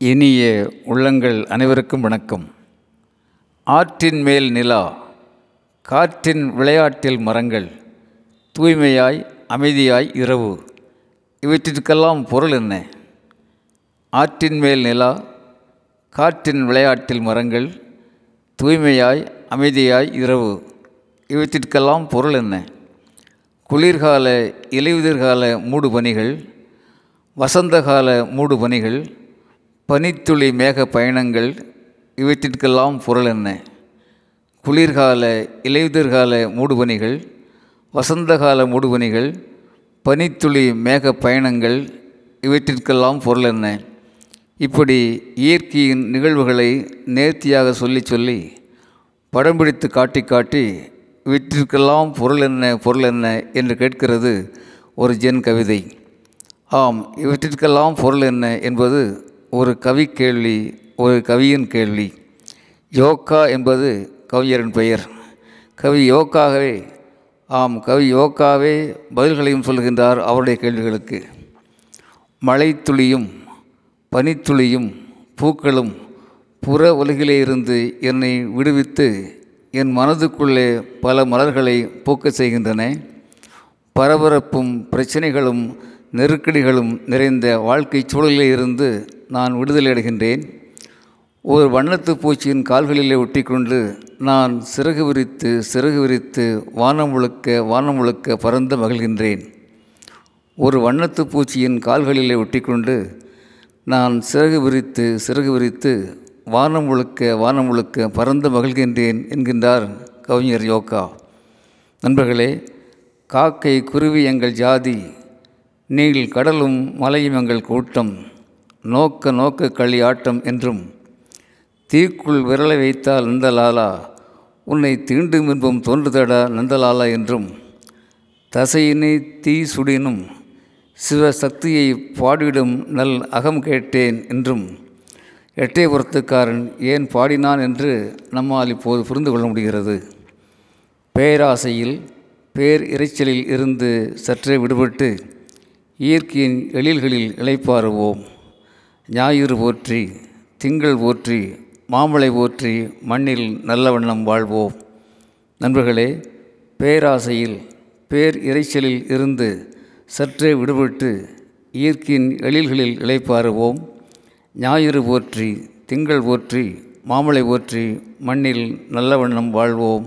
இனிய உள்ளங்கள் அனைவருக்கும் வணக்கம். ஆற்றின் மேல் நிலா காற்றின் விளையாட்டில் மரங்கள் தூய்மையாய் அமைதியாய் இரவு. இவற்றிற்கெல்லாம் பொருள் என்ன? ஆற்றின் மேல் நிலா காற்றின் விளையாட்டில் மரங்கள் தூய்மையாய் அமைதியாய் இரவு. இவற்றிற்கெல்லாம் பொருள் என்ன? குளிர்கால இலையுதிர்கால மூடுபனிகள் வசந்தகால மூடுபனிகள் பனித்துளி மேக பயணங்கள் இவற்றிற்கெல்லாம் பொருள் என்ன? குளிர்கால இலையுதிர்கால மூடுபனிகள் வசந்தகால மூடுபனிகள் பனித்துளி மேக பயணங்கள் இவற்றிற்கெல்லாம் பொருள் என்ன? இப்படி இயற்கையின் நிகழ்வுகளை நேர்த்தியாக சொல்லி சொல்லி படம் பிடித்து காட்டி காட்டி இவற்றிற்கெல்லாம் பொருள் என்ன பொருள் என்ன என்று கேட்கிறது ஒரு ஜென் கவிதை. ஆம் இவற்றிற்கெல்லாம் பொருள் என்ன என்பது ஒரு கவி கேள்வி ஒரு கவியின் கேள்வி. யோக்கா என்பது கவிஞரின் பெயர். கவி யோக்காகவே ஆம் கவி யோக்காவே பதில்களையும் சொல்கின்றார் அவருடைய கேள்விகளுக்கு. மழைத்துளியும் பனித்துளியும் பூக்களும் புற உலகிலே இருந்து என்னை விடுவித்து என் மனதுக்குள்ளே பல மலர்களை பூக்க செய்கின்றன. பரபரப்பும் பிரச்சனைகளும் நெருக்கடிகளும் நிறைந்த வாழ்க்கை சூழலில் இருந்து நான் விடுதலை அடைகின்றேன். ஒரு வண்ணத்து பூச்சியின் கால்களிலே ஒட்டிக்கொண்டு நான் சிறகு விரித்து சிறகு விரித்து வானம் முழுக்க வானம் முழுக்க பறந்து மகிழ்கின்றேன். ஒரு வண்ணத்து பூச்சியின் கால்களிலே ஒட்டிக்கொண்டு நான் சிறகு விரித்து சிறகு விரித்து வானம் முழுக்க வானம் முழுக்க பறந்து மகிழ்கின்றேன் என்கின்றார் கவிஞர் யோகா. நண்பர்களே காக்கை குருவி எங்கள் ஜாதி நீள் கடலும் மலையும் எங்கள் கூட்டம். நோக்க நோக்க களி ஆட்டம் என்றும் தீக்குள் விரலை வைத்தால் நந்தலாலா உன்னை தீண்டும் இன்பம் தோன்றுதடா நந்தலாலா என்றும் தசையினை தீ சுடினும் சிவசக்தியை பாடிடும் நல் அகம் கேட்டேன் என்றும் எட்டயபுரத்துக்காரன் ஏன் பாடினான் என்று நம்மால் இப்போது புரிந்து கொள்ள முடிகிறது. பேராசையில் பேர் இறைச்சலில் இருந்து சற்றே விடுபட்டு இயற்கையின் எழில்களில் இழைப்பாருவோம் ஞாயிறு போற்றி திங்கள் போற்றி மாமலை போற்றி மண்ணில் நல்ல வண்ணம் வாழ்வோம். நண்பர்களே பேராசையில் பேர் இறைச்சலில் இருந்து சற்றே விடுபட்டு இயற்கையின் எழில்களில் இளைப்பாறுவோம். ஞாயிறு போற்றி திங்கள் போற்றி மாமலை போற்றி மண்ணில் நல்ல வண்ணம் வாழ்வோம்.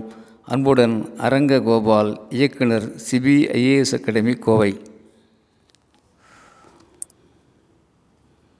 அன்புடன் அரங்க கோபால் இயக்குனர் சிபிஐஏஎஸ் அகாடமி கோவை.